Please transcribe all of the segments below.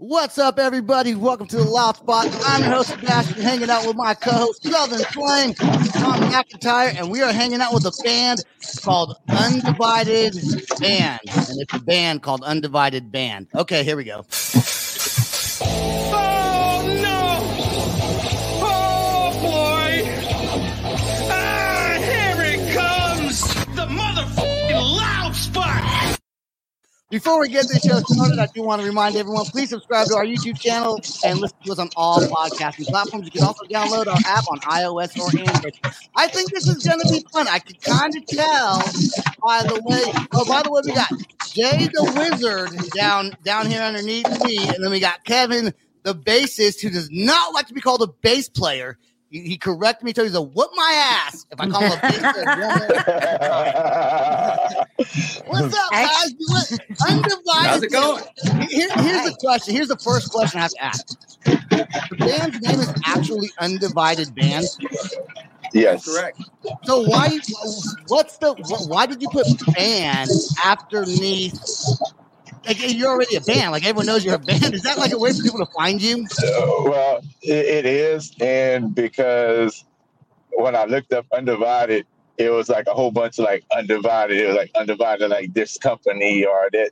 What's up, everybody? Welcome to the Loud Spot. I'm your host, Sebastian, hanging out with my co-host, Southern Flame, Tom McIntyre, and we are hanging out with a band called Undivided Band. And it's a band called Undivided Band. Okay, here we go. Before we get this show started, I do want to remind everyone, please subscribe to our YouTube channel and listen to us on all podcasting platforms. You can also download our app on iOS or Android. I think this is going to be fun. I can kind of tell by the way. Oh, by the way, we got Jay the Wizard down down here underneath me, and then we got Kevin the bassist, who does not like to be called a bass player. He, he corrected me, told me, he's "What my ass?" If I call him a bass player. What's up, guys? You Undivided. How's it going? Here- here's the question. Here's the first question I have to ask. The band's name is actually Undivided Band. Yes. Correct. So why? What's the? Why did you put band afterneath? Like you're already a band. Like everyone knows you're a band. Is that like a way for people to find you? Well, it, it is, and because when I looked up undivided, it was like a whole bunch of like undivided. It was like undivided, like this company or that,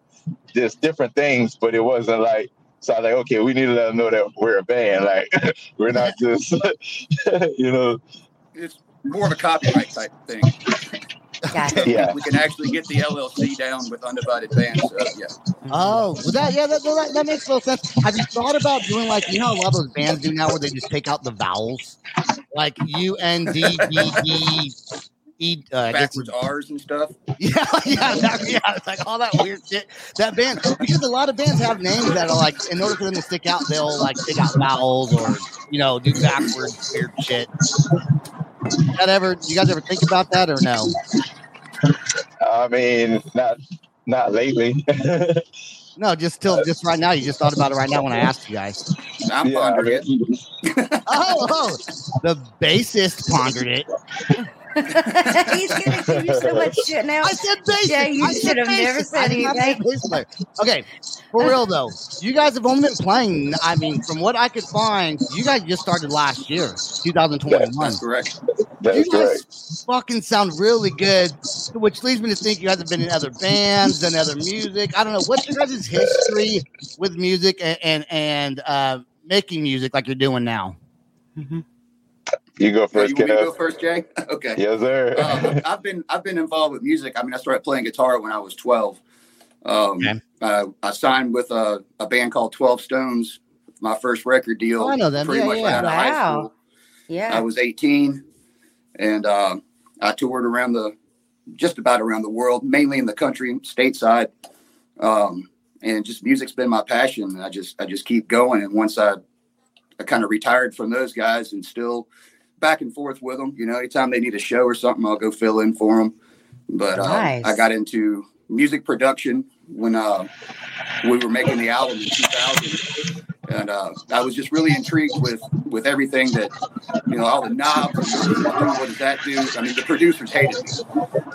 just different things. But it wasn't like. So I was like, okay, we need to let them know that we're a band. Like we're not just, you know, It's more of a copyright type thing. Gotcha. Yeah. We can actually get the LLC down with undivided bands. So, yeah. Oh, well, that yeah, that, that, that makes no sense. Have you thought about doing like you know a lot of those bands do now, where they just take out the vowels, like U N D D D E. Uh, I guess Backwards R's and stuff. Yeah, yeah, that, yeah. It's like all that weird shit. That band, because a lot of bands have names that are like, in order for them to stick out, they'll like take out vowels or you know do backwards weird shit. That ever? You guys ever think about that or no? I mean, not not lately. No, just till just right now. You just thought about it right now when I asked you guys. I'm Yeah, I pondering it. Oh, oh, the bassist pondered it. He's gonna give you so much shit now. I said bassist. Yeah, you I said should have never said I did not say anything. Okay, for real though, you guys have only been playing. I mean, from what I could find, you guys just started last year, 2021. That's correct. that's you correct. guys fucking sound really good, which leads me to think you guys have been in other bands and other music. I don't know what's your guys' history with music and and, and uh, making music like you're doing now. You go first, you want to go first, Jay? Okay. Yes, sir. Um, I've been I've been involved with music. I mean, I started playing guitar when I was 12. Um, Okay. uh, I signed with a, a band called 12 Stones. My first record deal. Oh, I know them. Pretty Yeah, much yeah. right out of high Wow. school. I was 18, and uh, I toured around the just about around the world, mainly in the country, stateside. Um, and just music's been my passion. I just I just keep going. And once I I kind of retired from those guys, and still back and forth with them. You know, anytime they need a show or something, I'll go fill in for them. But uh, I got into music production when uh, we were making the album in 2000 and uh, I was just really intrigued with with everything that you know, all the knobs. And what does that do? I mean, the producers hated me.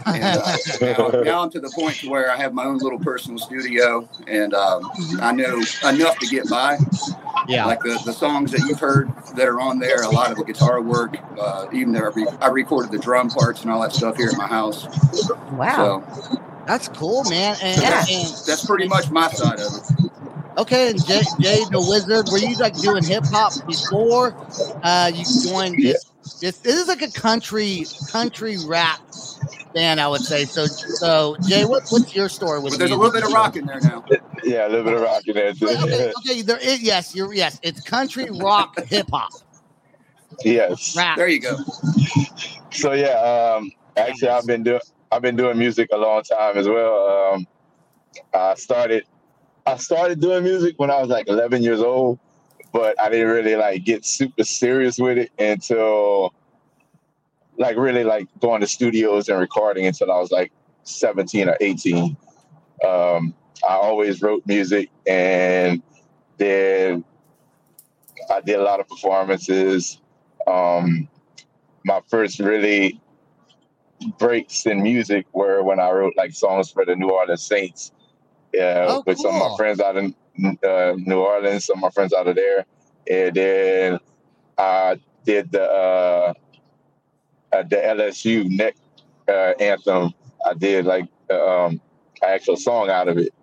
And, uh, now, now I'm to the point to where I have my own little personal studio, and um, I know enough to get by. Yeah. Like the, the songs that you've heard that are on there, a lot of the guitar work, uh, even there, I, re- I recorded the drum parts and all that stuff here at my house. Wow. So That's cool, man. And, Yeah. and that's pretty much my side of it. Okay, and Jay, Jay the Wizard, were you like doing hip hop before uh, you joined this? This, this is like a country country rap band, I would say. So, so Jay, what, what's your story with? But there's a little bit of rock in there now. yeah, a little bit of rock in there too. Okay, okay, okay, there is yes, you're yes, it's country rock hip hop yes. rap. There you go. So yeah, um, actually, I've been doing I've been doing music a long time as well. Um, I started I started doing music when I was like 11 years old, but I didn't really like get super serious with it until like really like going to studios and recording until I was like 17 or 18. Um, I always wrote music and then I did a lot of performances. Um, my first really breaks in music were when I wrote like songs for the New Orleans Saints. Yeah, Oh, with some of my friends out in uh, New Orleans. Some of my friends out of there, and then I did the uh, uh, the LSU neck uh, anthem. I did like um, an actual song out of it,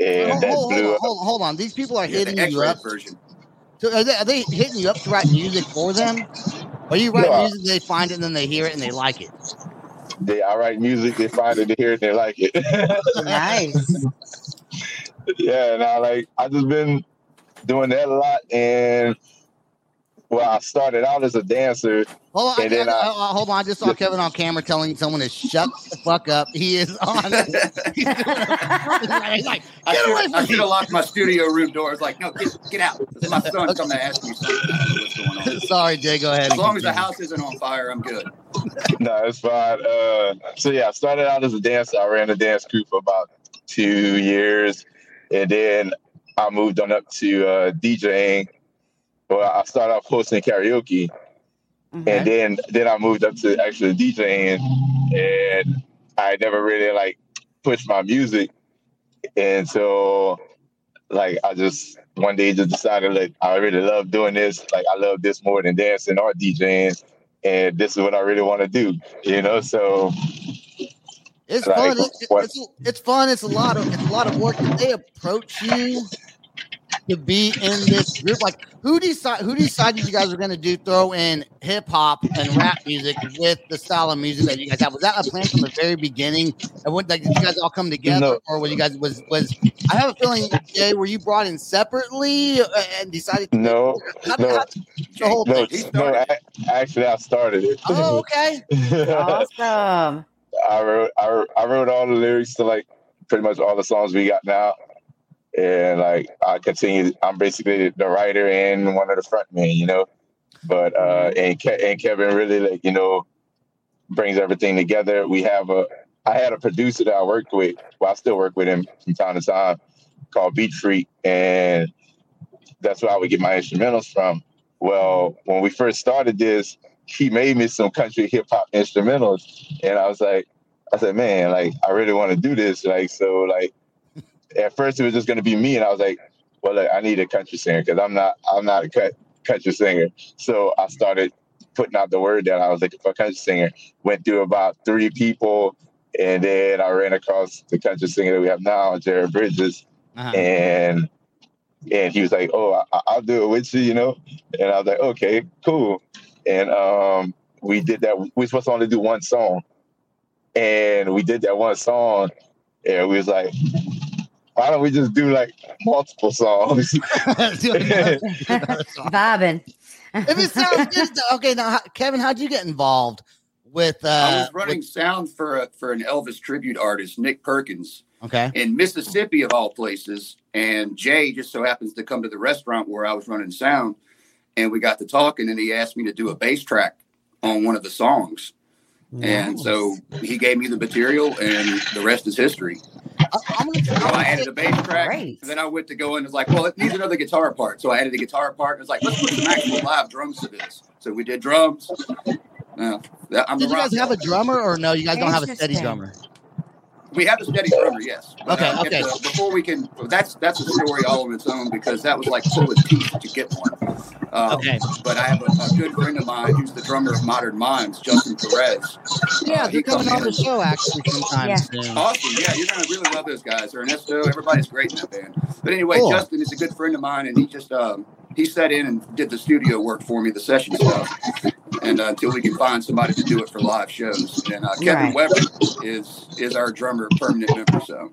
and Hold, that hold, blew hold, up. hold, hold on. These people are Yeah, hitting the you up. Version. So are, they, are they hitting you up to write music for them? Are you writing No. music, they find it, and then they hear it and they like it? They, I write music, they find it, they hear it, they like it. Nice. yeah, and I like I just been doing that a lot, and well, I started out as a dancer. Hold on, I, then I- I- I- hold on. I just saw Kevin on camera telling someone to shut the fuck up. He is on. He's doing a- he's like, I get away should, I from should me. have locked my studio room door. It's like, no, get, get out. My son's coming to ask me something. I don't know what's going on. Sorry, Jay. Go ahead. As long as the house isn't on fire, I'm good. No, it's fine. Uh, so yeah, I started out as a dancer. I ran a dance crew for about two years, and then I moved on up to uh, DJing. Well, I started off hosting karaoke, Okay. and then then I moved up to actually DJing, and I never really like pushed my music and so like I just one day just decided like I really love doing this. Like I love this more than dancing or DJing, and this is what I really want to do. You know, so It's Like, fun. It- what- it's, it's fun. It's a lot of it's a lot of work. Did they approach you to be in this group? Like who decide who decided you guys were going to do throw in hip hop and rap music with the style of music that you guys have? Was that a plan from the very beginning? And what like did you guys all come together, No. or were you guys was was? I have a feeling, Jay, were you brought in separately uh, and decided? To no, how, no. how, the whole no, thing? no. started. a- Actually, I started it. Oh, okay. awesome. I wrote, I wrote, I wrote all the lyrics to like pretty much all the songs we got now, and like I continue. I'm basically the writer and one of the frontmen, you know. But uh, and Ke- and Kevin really like you know brings everything together. We have a. I had a producer that I worked with. Well, I still work with him from time to time, called Beat Freak, and that's where I would get my instrumentals from. Well, when we first started this, he made me some country hip hop instrumentals, and I was like, I said, man, like I really want to do this. Like, so like at first it was just gonna be me, and I was like, well, like, I need a country singer because I'm not I'm not a country singer. So I started putting out the word that I was looking for a country singer. Went through about three people, and then I ran across the country singer that we have now, Jared Bridges, Uh-huh. and and he was like, "Oh, I, I'll do it with you," you know. And I was like, "Okay, cool." And um, we did that. We were supposed to only do one song, and we did that one song, and we was like, "Why don't we just do like multiple songs?" Vibing. if it sounds good, okay. Now, Kevin, how'd you get involved with? Uh, I was running sound for a, for an Elvis tribute artist, Nick Perkins, okay. in Mississippi of all places. And Jay just so happens to come to the restaurant where I was running sound, and we got to talking, and he asked me to do a bass track on one of the songs. And so he gave me the material, and the rest is history. I, I'm gonna, So I'm I added a bass track. Great. And then I went to go in and was like, well, it needs another guitar part. So I added a guitar part. And it's like, let's put some actual live drums to this. So we did drums. That- I'm Did you guys rock have a drummer or no? You guys don't have a steady drummer. We have a steady drummer, yes. But, Okay, uh, okay. if the- before we can, that's that's a story all on its own because that was like pulling teeth to get one. Uh, Okay. But I have a, a good friend of mine who's the drummer of Modern Minds, Justin Perez. Yeah, Uh, they're he coming comes on the show actually sometime Yeah. soon. Awesome. Yeah, you're going to really love those guys. Ernesto, everybody's great in that band. But anyway, Cool. Justin is a good friend of mine, and he just um, he sat in and did the studio work for me, the session stuff, and uh, until we can find somebody to do it for live shows. And uh, Kevin Right. Weber is is our drummer, permanent member. So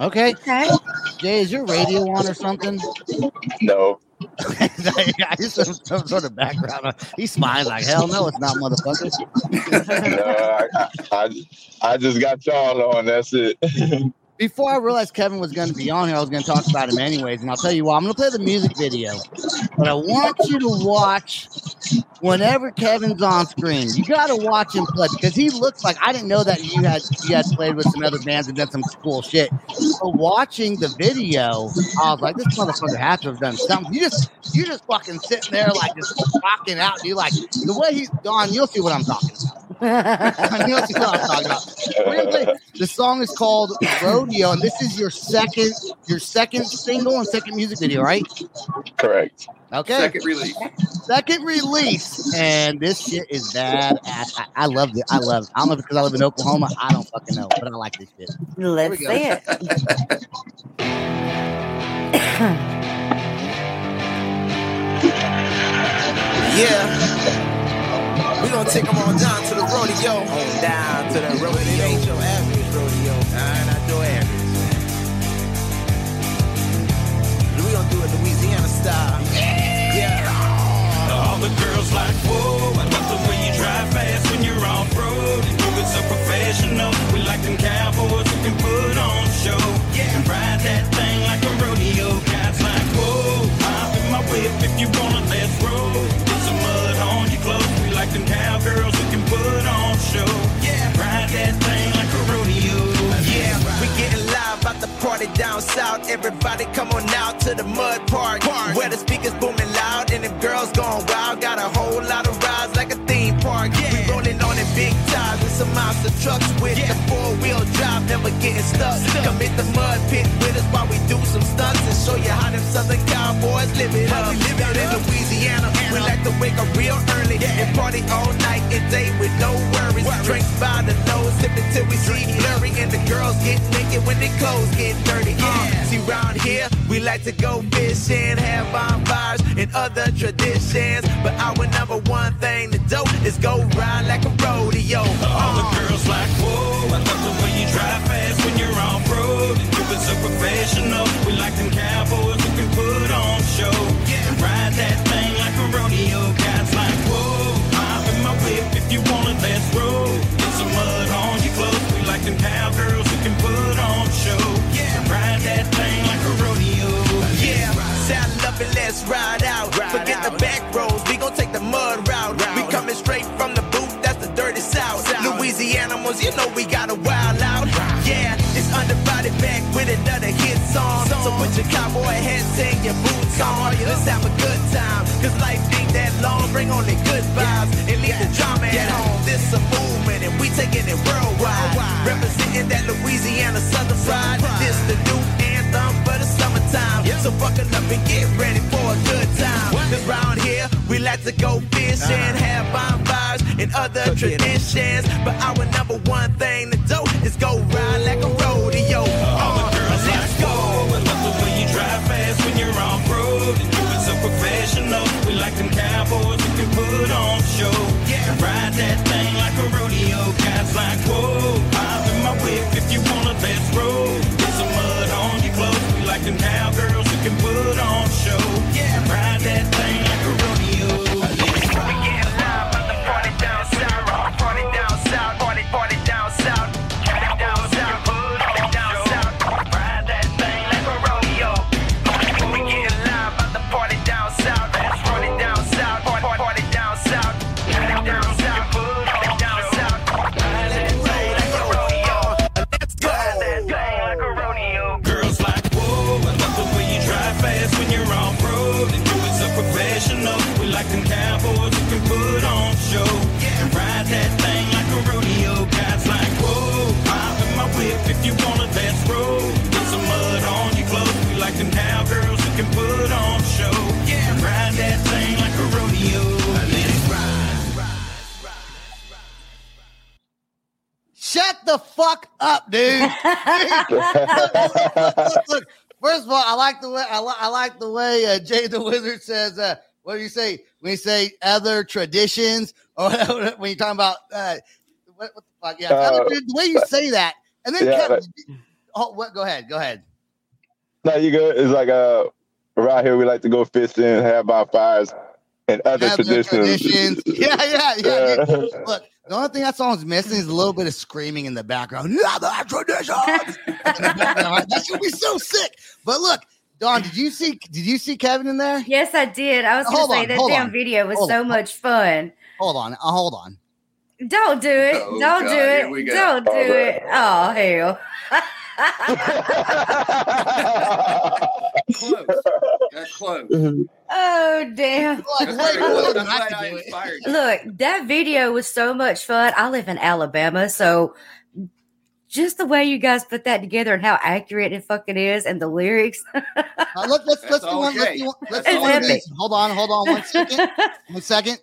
Okay, Okay. Jay, is your radio on or something? no, I just some, some sort of background. He's smiling like hell no, it's not, motherfucker. no, I, I, I, I just got y'all on. That's it. Before I realized Kevin was going to be on here, I was going to talk about him anyways, and I'll tell you what. I'm going to play the music video, but I want you to watch whenever Kevin's on screen. You got to watch him play because he looks like I didn't know that you had you had played with some other bands and done some cool shit. So watching the video, I was like, this motherfucker had to have done something. You just you just fucking sitting there like just rocking out. You like the way he's gone. You'll see what I'm talking about. I what I'm talking about. Play- The song is called Rodeo, and this is your second, your second single and second music video, right? Correct. Okay, Second release. second release, and this shit is bad. I, I love it. I love. It. I don't know if because I live in Oklahoma. I don't fucking know, but I like this shit. Let's see it. take them on down to the rodeo. On down to the rodeo. But it ain't your average rodeo. Them cowgirls who can put on show. Ride that thing like a rodeo. Yeah, we getting live about the party down south. Everybody come on out to the mud park. Where the speakers booming loud and them girls going wild. Got a whole lot of rides like a theme park. We rolling on in big tires with some monster trucks with the four wheel drive, never getting stuck. Come hit the mud pit with us while we do some stunts and show you how them southern cowboys live it up. In Louisiana, we like to wake up real early and party all night and day with no worries. Drink by the nose, sip until we see blurry, and the girls get naked when their clothes get dirty. Uh, see, round here, we like to go fishing, have bonfires and other traditions. But our number one thing to do is go ride like a rodeo. All the Uh, girls like, whoa, I love the way you drive fast when you're off road. You so professional. We like them cowboys who can put on show. And ride that it. Get some mud on your clothes. We like them cowgirls who can put on a show. And ride that thing like a rodeo. Yeah, saddle up and let's ride out. Forget the back roads, we gon' take the mud route. We coming straight from the booth, that's the dirty south. Louisiana animals, you know we got a wild out. Yeah, it's undivided back with another hit song. So put your cowboy hats and your boots on. Let's have a good time, cause life ain't that long. Bring on the good vibes and leave the drama at home. This a movement and we taking it worldwide. Representing that Louisiana southern side. This the new anthem for the summertime. So buckle up and get ready for a good time. Cause round here, we like to go fishing, have bonfires and other traditions. But our number one thing to do is go ride like a rodeo. All that thing like a rodeo. Guys like, whoa, hop in my whip if you wanna, let's up, dude. look, look, first of all, I like the way I, li- I like the way uh, Jay the Wizard says. Uh, what do you say when you say other traditions or when you're talking about uh, what, what the fuck? Yeah, Uh, the way you say that, and then yeah, Kevin, oh, what? Go ahead, go ahead. No, you good. It's like uh, around here we like to go fishing, have bonfires, and other Other traditions. traditions. Yeah, yeah, yeah. Yeah. Look, the only thing that song's missing is a little bit of screaming in the background. Other traditions. In the background. that should be so sick. But look, Don, did you see? Did you see Kevin in there? Yes, I did. I was going Hold to say on, that damn on. video was Hold so on. much fun. Hold on, uh, hold on. Don't do it. Oh, Don't God, do it. Don't do it. Oh hell. Close. That's close. Oh Oh damn! That's way very cooler cool. than I'm I glad could I do it. inspired you. Look, that video was so much fun. I live in Alabama, so just the way you guys put that together and how accurate it fucking is, and the lyrics. Uh, let, let's That's let's do one. Let's Jay. do one. Let's do one of these. Hold on, hold on, one second. One second.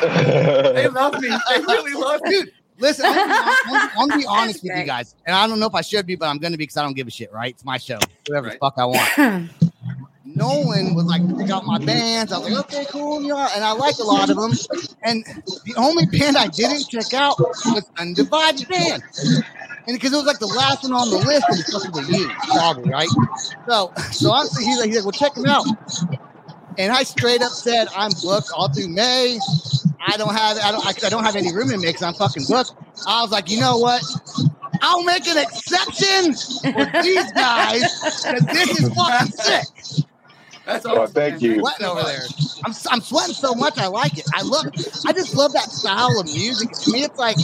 They love me. They really love me. Dude, listen, I'm gonna, be hon- gonna be honest with you guys, and I don't know if I should be, but I'm gonna be because I don't give a shit. Right? It's my show. Whatever the fuck I want. Nolan was like, pick out my bands. I was like, okay, cool, you know, and I liked a lot of them. And the only band I didn't check out was Undivided Band. And because it was like the last one on the list, and it's supposed to be you, probably, right? So, so I'm he's like, he's like, well, check them out. And I straight up said, I'm booked all through May. I don't have, I don't, I, I don't have any room in me because I'm fucking booked. I was like, you know what? I'll make an exception for these guys because this is fucking sick. That's Oh, awesome. thank man. you. Sweating over there. I'm, I'm sweating so much. I like it. I love. I just love that style of music. To me, it's like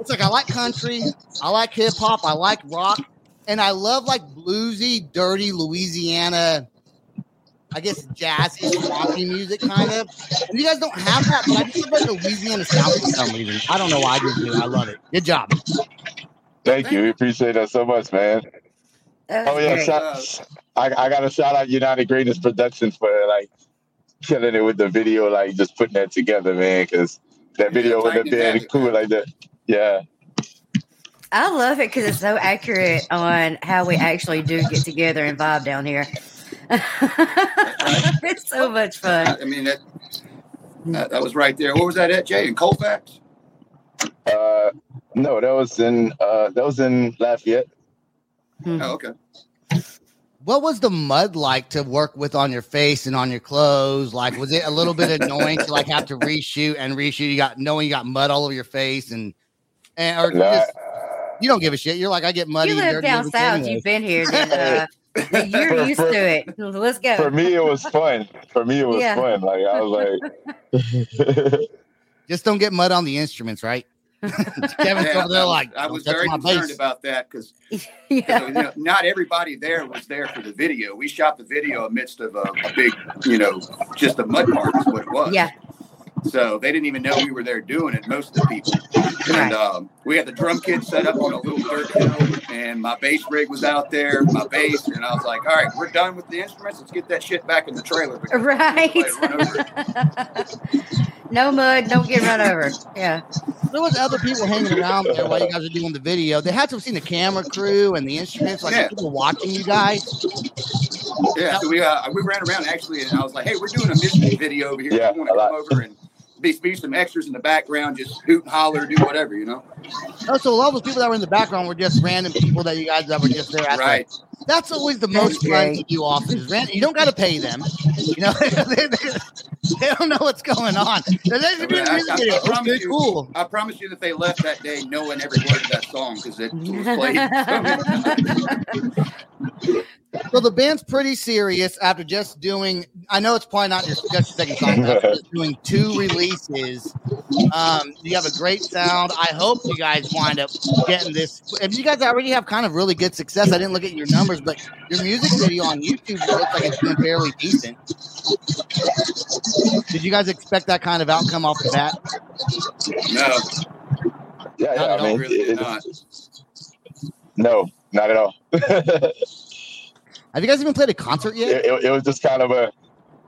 it's like I like country. I like hip hop. I like rock, and I love like bluesy, dirty Louisiana. I guess jazzy, swampy music, kind of. And you guys don't have that, but I just love that Louisiana sound for some reason. I don't know why I just do. I love it. Good job. Thank you. We appreciate that so much, man. Oh yeah, shout, I, I got to shout out United Greatness Productions for like killing it with the video, like just putting that together, man. Because that video wouldn't have Titan been Magic, cool man. like that. Yeah, I love it because it's so accurate on how we actually do get together and vibe down here. it's so much fun. I mean, that, that that was right there. What was that at, Jay? In Colfax? uh, no, that was in uh, that was in Lafayette. Hmm. Oh, okay. What was the mud like to work with on your face and on your clothes? Like, was it a little bit annoying to like have to reshoot and reshoot? You got knowing you got mud all over your face and and or Nah, just, you don't give a shit. You're like, I get muddy. You live down south. Anyway. You've been here. Then, uh, you're For- used for- to it. Let's go. for me, it was fun. For me, it was Yeah. fun. Like I was like, Just don't get mud on the instruments, right? Kevin's Yeah, over there I, like, I "Don't was very my concerned bass." about that because yeah. you know, not everybody there was there for the video. We shot the video amidst of a, a big, you know, just a mud park is what it was. Yeah. So they didn't even know we were there doing it. Most of the people. And um, we had the drum kit set up on a little dirt hill, and my bass rig was out there, my bass, and I was like, "All right, we're done with the instruments. Let's get that shit back in the trailer." Right. somebody run over it. no mud. Don't get run over. Yeah. There was other people hanging around there while you guys were doing the video. They had to have seen the camera crew and the instruments, like Yeah. people watching you guys. Yeah, so we uh, we ran around actually, and I was like, "Hey, we're doing a music video over here. Yeah, you want to come over and be, be some extras in the background, just hoot and holler, do whatever, you know?" Oh, so a lot of those people that were in the background were just random people that you guys that were just there. Right. That's always the most fun to do. Often is random. You don't got to pay them. You know, they, they- they don't know what's going on. They're there to do a I- music I- I video. promise you- cool. I promise you that they left that day knowing every word of that song because it was played. So the band's pretty serious after just doing. I know it's probably not your just your second song. but After just doing two releases, um, you have a great sound. I hope you guys wind up getting this. If you guys already have kind of really good success, I didn't look at your numbers, but your music video on YouTube looks like it's doing fairly decent. Did you guys expect that kind of outcome off the bat? no, yeah, yeah. Not at I mean, really it- not. no, not at all. Have you guys even played a concert yet? it, it, it was just kind of a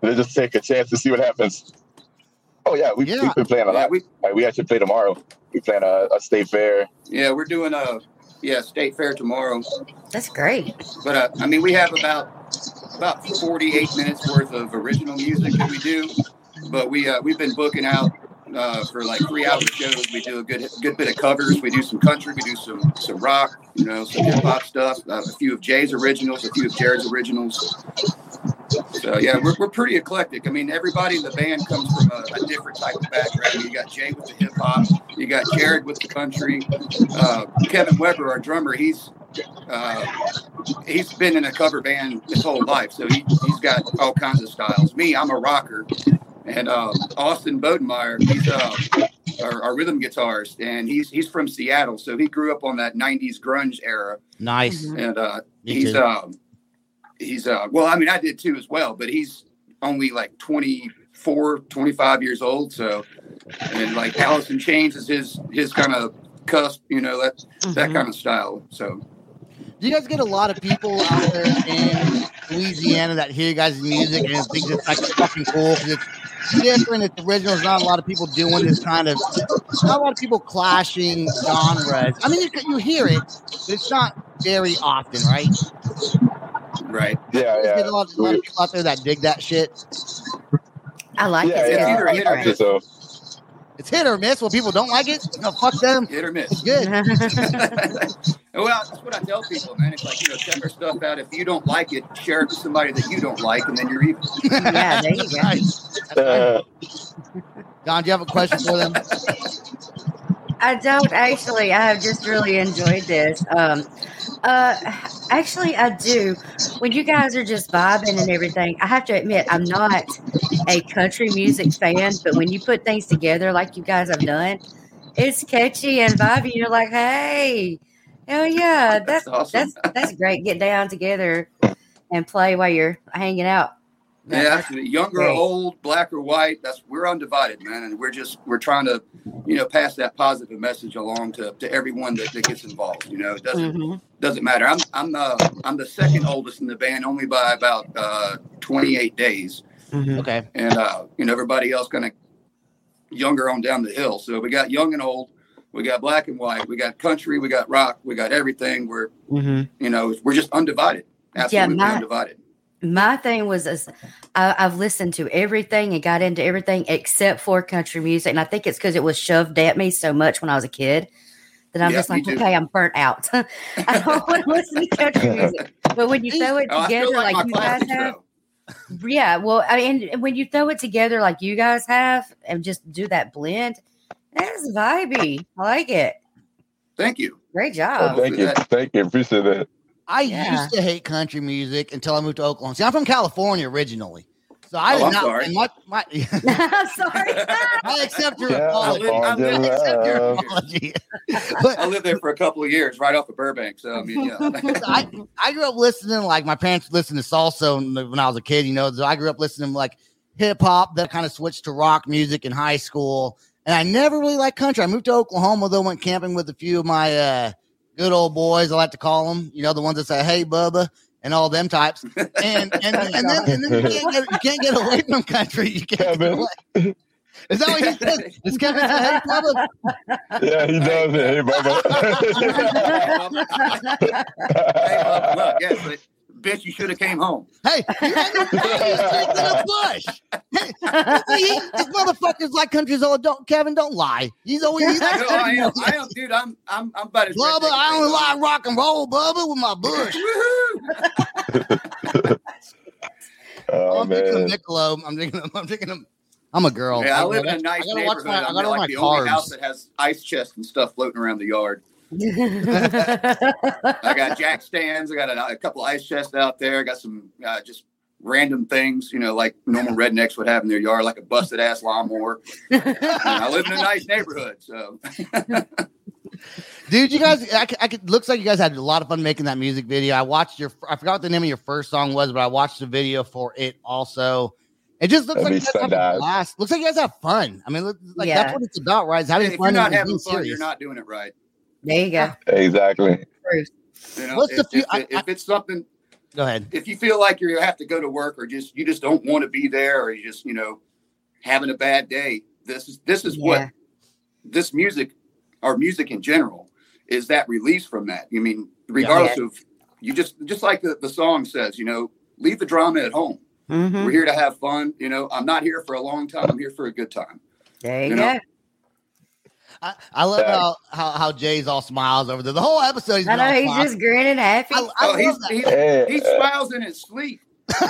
let's just take a chance to see what happens. Oh yeah, we, Yeah. we've been playing a Yeah, lot. we, Like, we actually play tomorrow. We playing a, a state fair. yeah, we're doing a yeah state fair tomorrow. That's great. But uh, I mean, we have about about 48 minutes worth of original music that we do. But we uh, we've been booking out uh, for like three hour shows. We do a good good bit of covers. We do some country. We do some some rock. You know, some hip hop stuff. Uh, a few of Jay's originals. A few of Jared's originals. So yeah, we're, we're pretty eclectic. I mean, everybody in the band comes from a, a different type of background. You got Jay with the hip hop. You got Jared with the country. Uh, Kevin Weber, our drummer, he's uh, he's been in a cover band his whole life, so he, he's got all kinds of styles. Me, I'm a rocker, and uh, Austin Bodenmeyer, he's uh, our, our rhythm guitarist, and he's he's from Seattle, so he grew up on that '90s grunge era, Nice. Mhm. and uh, he's too. um he's uh well, I mean, I did too as well, but he's only like 24, 25 years old, so and like Allison in Chains is his his kind of cusp, you know that that Mhm. kind of style. So Do you guys get a lot of people out there in Louisiana that hear you guys' music and think it's like fucking cool because it's different, it's original. There's not a lot of people doing this kind of, not a lot of people clashing genres. I mean, you, you hear it, but it's not very often, right? Right, Yeah, There's yeah. a lot, a lot of people out there that dig that shit. I like Yeah, it. It's either hit or I so. It's hit or miss. Well, people don't like it. No, fuck them. hit or miss. It's good. well, that's what I tell people, man. It's like you know, check our stuff out. If you don't like it, share it with somebody that you don't like, and then you're even. Yeah, there you go. Nice. Uh, Don, do you have a question for them? I don't actually. I have just really enjoyed this. Um, uh, actually, I do. When you guys are just vibing and everything, I have to admit, I'm not a country music fan, but when you put things together like you guys have done, it's catchy and vibey. You're like, hey, hell yeah, that's That's awesome. that's that's great. Get down together and play while you're hanging out. Yeah, actually, younger or old, black or white, that's we're undivided, man, and we're just we're trying to, you know, pass that positive message along to, to everyone that, that gets involved. You know, it doesn't Mhm. doesn't matter. I'm I'm the I'm the second oldest in the band, only by about uh, 28 days, Okay. and uh, you know everybody else kind of younger on down the hill. So we got young and old, we got black and white, we got country, we got rock, we got everything. We're Mm-hmm. you know we're just undivided, absolutely my- undivided. My thing was is I, I've listened to everything and got into everything except for country music, and I think it's because it was shoved at me so much when I was a kid that I'm Yeah, just like, too. okay, I'm burnt out. I don't want to listen to country music. But when you throw it Oh, I together like, my you guys have, though. yeah, well, I mean, and when you throw it together like you guys have, and just do that blend, that's vibey. I like it. Thank you. Great oh, job. thank you, thank you, appreciate that. I Yeah. used to hate country music until I moved to Oklahoma. See, I'm from California originally, so I Oh, did I'm not. sorry. and My, my, I'm sorry. I accept your Yeah, apology. I live- I live- I accept your apology. I lived there for a couple of years, right off of Burbank. So I mean, yeah. I, I grew up listening like my parents listened to salsa when I was a kid. You know, so I grew up listening to like hip hop. That kind of switched to rock music in high school, and I never really liked country. I moved to Oklahoma though. Went camping with a few of my uh, good old boys. I like to call them. You know, the ones that say "Hey, Bubba." And all them types, and and, and, then, and then you, can't get, you can't get away from country. You can't get away. Is that what he said? Is Kevin say, "Hey, Bubba"? Yeah, he does it. Hey, hey, Bubba. look, yes, but bitch, you should have came home. Hey, you guys are in the bush. Hey, he, this motherfucker's like countries old. Don't Kevin, don't lie. He's always he's like, No, oh, I am, I am, dude. I'm, I'm, I'm about to. Bubba, I only they like rock and roll, Bubba, with my bush. Woohoo! oh I'm drinking a man, Michelob. I'm drinking. I'm drinking. A, I'm a girl. Yeah, I I live in a gotta nice watch- I gotta neighborhood. my. I I'm gotta like watch the my only house that has ice chests and stuff floating around the yard. I got jack stands. I got a, a couple ice chests out there. I got some uh, just random things, you know, like normal rednecks would have in their yard, like a busted ass lawnmower. I live in a nice neighborhood, so Dude, you guys, I, could, looks like you guys had a lot of fun making that music video. I watched your, I forgot what the name of your first song was, but I watched the video for it also. It just looks That'd like you guys have a blast. Looks like you guys have fun. I mean, look, like Yeah. that's what it's about, right? It's having if you're fun not having being fun, you're not doing it right. There you go. exactly. You know, What's if, the few- if, I- if it's something, Go ahead. if you feel like you have to go to work or just you just don't want to be there or you just you know having a bad day, this is this is Yeah. what this music or music in general is that release from that. You mean regardless of you just just like the, the song says, you know, leave the drama at home. Mhm. We're here to have fun. You know, I'm not here for a long time. I'm here for a good time. There you You go. know, I, I love Yeah. how, how how Jay's all smiles over there. The whole episode, he's I know he's smiles. just grinning happy. I, I oh, love he's, that. he's, Hey, he smiles in his sleep.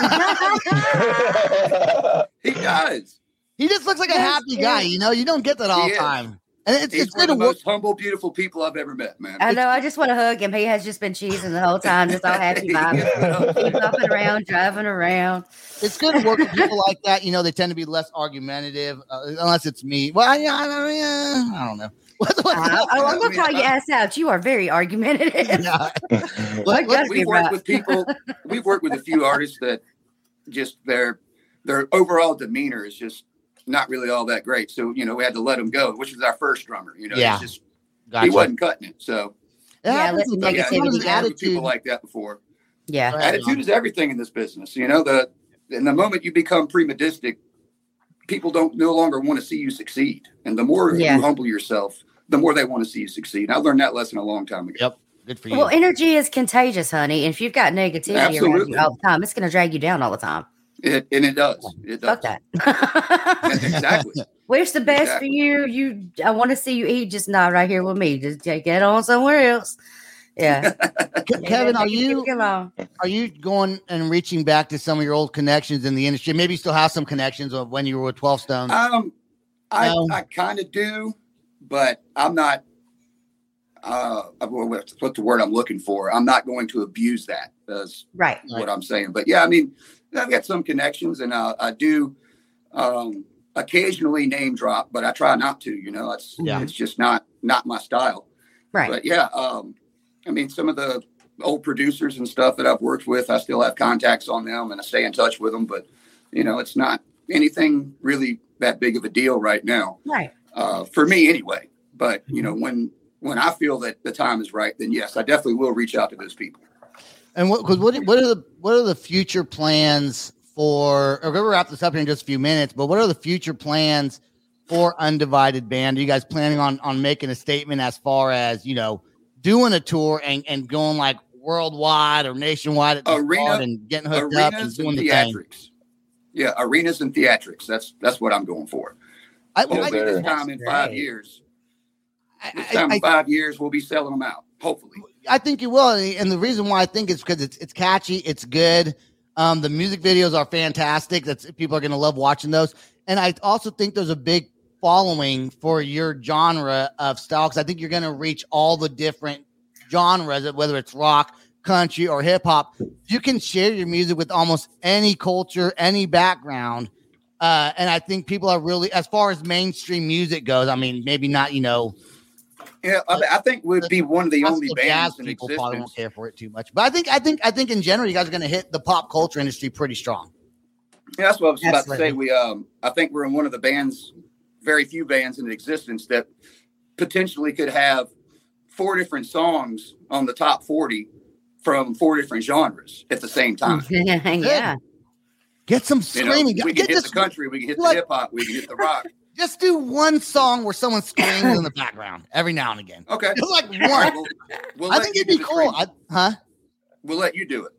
He does. He just looks like a happy guy. You know, you don't get that all the is. time. And it's, He's it's one of the work. most humble, beautiful people I've ever met, man. I know. I just want to hug him. He has just been cheesing the whole time, just all happy vibes. Keep hopping around, driving around. It's good to work with people like that. You know, they tend to be less argumentative, uh, unless it's me. Well, I, I, I, yeah, I don't know. What, what, Uh, oh, I'm gonna call you ass out. You are very argumentative. yeah. I What- we've worked right. with people. We've worked with a few artists that just their their overall demeanor is just not really all that great. So you know, we had to let him go, which was our first drummer. You know, Yeah. just Gotcha. he wasn't cutting it. So Yeah, happens let's with- make yeah, Negativity I've Somebody's with attitude. people like that before. Yeah. Right. Attitude is everything in this business. You know, the and the moment you become premedistic, people don't no longer want to see you succeed. And the more Yeah. you humble yourself, the more they want to see you succeed. I learned that lesson a long time ago. Yep. Good for you. Well, energy is contagious, honey. And if you've got negativity around you all the time, it's going to drag you down all the time. It, and it does. It does. Fuck that. exactly. Where's the best Exactly. for you? You, I want to see you eat. Just not right here with me. Just take it on somewhere else. Yeah, Kevin, are you Come on. are you going and reaching back to some of your old connections in the industry? Maybe you still have some connections of when you were with Twelve Stones. Um, I No. I kind of do, but I'm not. Uh, what's what's the word I'm looking for? I'm not going to abuse that. As Right. Right. what I'm saying. But yeah, I mean, I've got some connections, and uh, I do um, occasionally name drop, but I try not to. You know, it's Yeah. it's just not not my style. Right. But yeah, um, I mean, some of the old producers and stuff that I've worked with, I still have contacts on them, and I stay in touch with them. But you know, it's not anything really that big of a deal right now Right. uh, for me, anyway. But you know, when when I feel that the time is right, then yes, I definitely will reach out to those people. And what, cause what, what are the what are the future plans for? We're gonna wrap this up here in just a few minutes. But what are the future plans for Undivided Band? Are you guys planning on on making a statement as far as you know doing a tour and and going like worldwide or nationwide at Arena- and getting hooked up and doing and the thing? theatrics. Yeah, arenas and theatrics. That's that's what I'm going for. I, Hopefully, I, this time in five years, this I, time I, in five years, we'll be selling them out. Hopefully, I think you will, and the reason why I think is because it's it's catchy, it's good. Um, the music videos are fantastic. That's people are going to love watching those, and I also think there's a big following for your genre of style because I think you're going to reach all the different genres, whether it's rock, country, or hip hop. You can share your music with almost any culture, any background. Uh, and I think people are really, as far as mainstream music goes, I mean, maybe not, you know, yeah, I, I think we'd be one of the only classical jazz bands in people probably won't care for it too much. But I think I think I think in general you guys are going to hit the pop culture industry pretty strong. Yeah, that's what I was about to say. We, um, I think we're in one of the bands, very few bands in existence that potentially could have four different songs on the top forty from four different genres at the same time. yeah. Get some You know, screaming. we can Get hit this, the country, we can hit the Like- hip hop, we can hit the rock. Just do one song where someone screams in the background every now and again. Okay, Just like All right, one. we'll, we'll I think it'd be cool. I, huh? We'll let you do it.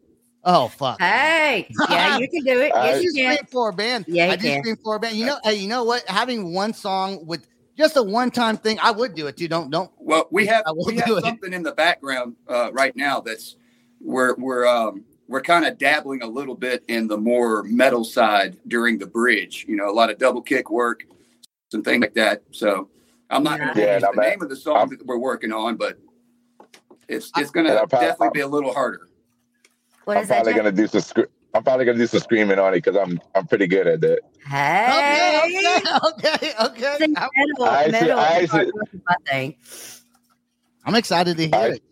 Oh fuck. Hey, yeah, you can do it. I you scream can. for a band. Yeah, you I do can. scream for a band. You know, hey, you know what? Having one song with just a one-time thing, I would do it too. Don't don't. Well, we have I we do have it. something in the background uh, right now that's we're we're um, we're kind of dabbling a little bit in the more metal side during the bridge. You know, a lot of double kick work and things like that. So I'm not going to Yeah, use the I'm at- name of the song I'm- that we're working on, but it's it's going And to I'm definitely be a little harder. What I'm is probably gonna do some. Scr- I'm probably gonna do some screaming on it because I'm I'm pretty good at that. Hey, Okay, okay, okay, okay. Sing I'm, metal, I see- I is see. I'm excited to hear I- it.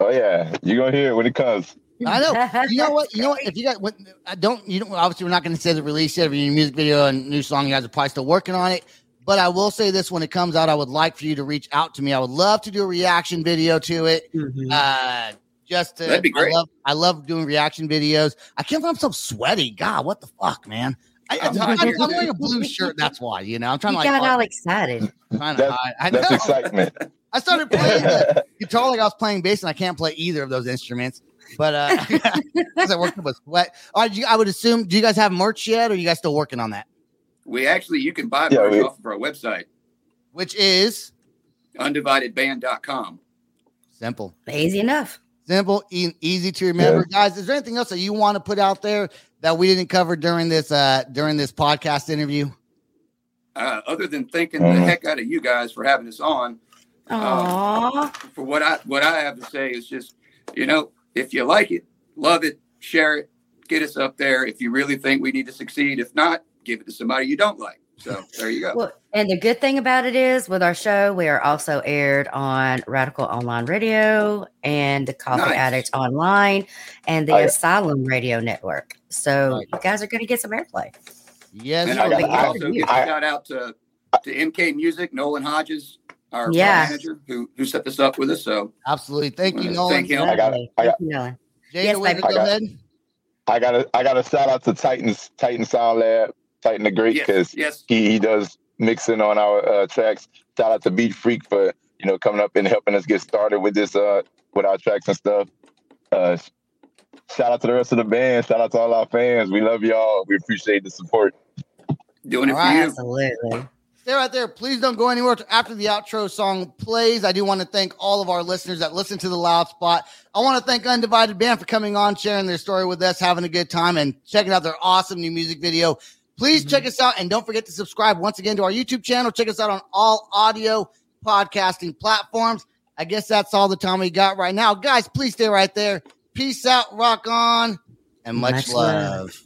Oh yeah, you're gonna hear it when it comes. I know. You know what? You know what? If you got, what, I don't. You don't. Obviously, we're not going to say the release yet of your music video and new song. You guys are probably still working on it. But I will say this: when it comes out, I would like for you to reach out to me. I would love to do a reaction video to it. Mhm. Uh, just to, That'd be great. I love, I love doing reaction videos. I can't believe I'm so sweaty. God, what the fuck, man? I, I'm am hot here, wearing a blue shirt. That's why. You know, I'm trying You to like got all excited. trying to That's- hide. I know. That's excitement. I started playing the guitar like I was playing bass, and I can't play either of those instruments. But uh, because I worked up a sweat. You, I would assume. Do you guys have merch yet, or are you guys still working on that? We actually you can buy Yeah, merch we- off of our website, Which is undividedband.com. simple, Easy enough. simple, e- easy to remember. Guys, is there anything else that you want to put out there that we didn't cover during this uh during this podcast interview? uh, other than thanking the Mhm. heck out of you guys for having us on, Aww. for what I what I have to say is just, you know, if you like it, love it, share it, get us up there. If you really think we need to succeed, if not, give it to somebody you don't like. So there you go. Well, and the good thing about it is, with our show, we are also aired on Radical Online Radio and the Coffee Nice. Addicts Online and the Oh, yeah. Asylum Radio Network. So Right. you guys are going to get some airplay. Yes, and. I got- got I- also give a I- shout out to to MK Music, Nolan Hodges, our Yeah. manager, who who set this up with us. So absolutely. Thank you, Nolan. thank you. I got- Lovely. I got- Thank you, Yes, way to go got- ahead. I gotta I gotta shout out to Titans Titan Sound Lab, Titan the Great, because yes, he, he does mixing on our uh, tracks. Shout out to Beat Freak for you know coming up and helping us get started with this uh with our tracks and stuff. Uh, shout out to the rest of the band. Shout out to all our fans. We love y'all. We appreciate the support. doing it All for you. Absolutely. Stay right there. Please don't go anywhere after the outro song plays. I do want to thank all of our listeners that listen to the loud spot. I want to thank Undivided Band for coming on, sharing their story with us, having a good time, and checking out their awesome new music video. Please mm-hmm. check us out and don't forget to subscribe once again to our YouTube channel. Check us out on all audio podcasting platforms. I guess that's all the time we got right now. Guys, please stay right there. Peace out, rock on, and much, Much love. love.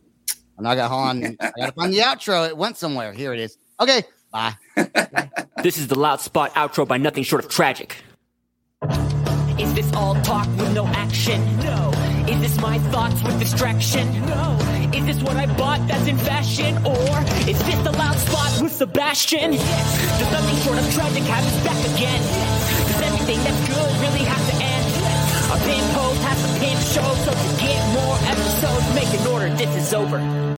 And I got hold on. I gotta find the outro. It went somewhere. Here it is. Okay, bye. This is the Loud Spot outro by Nothing Short of Tragic. Is this all talk with no action? No. Is this my thoughts with distraction? No. Is this what I bought that's in fashion? Or is this the Loud Spot with Sebastian? Yes. Does Nothing Short of Tragic have us back again? Does everything that's good really have to end? Our pin post has to pin show, so to get more episodes, make an order. This is over.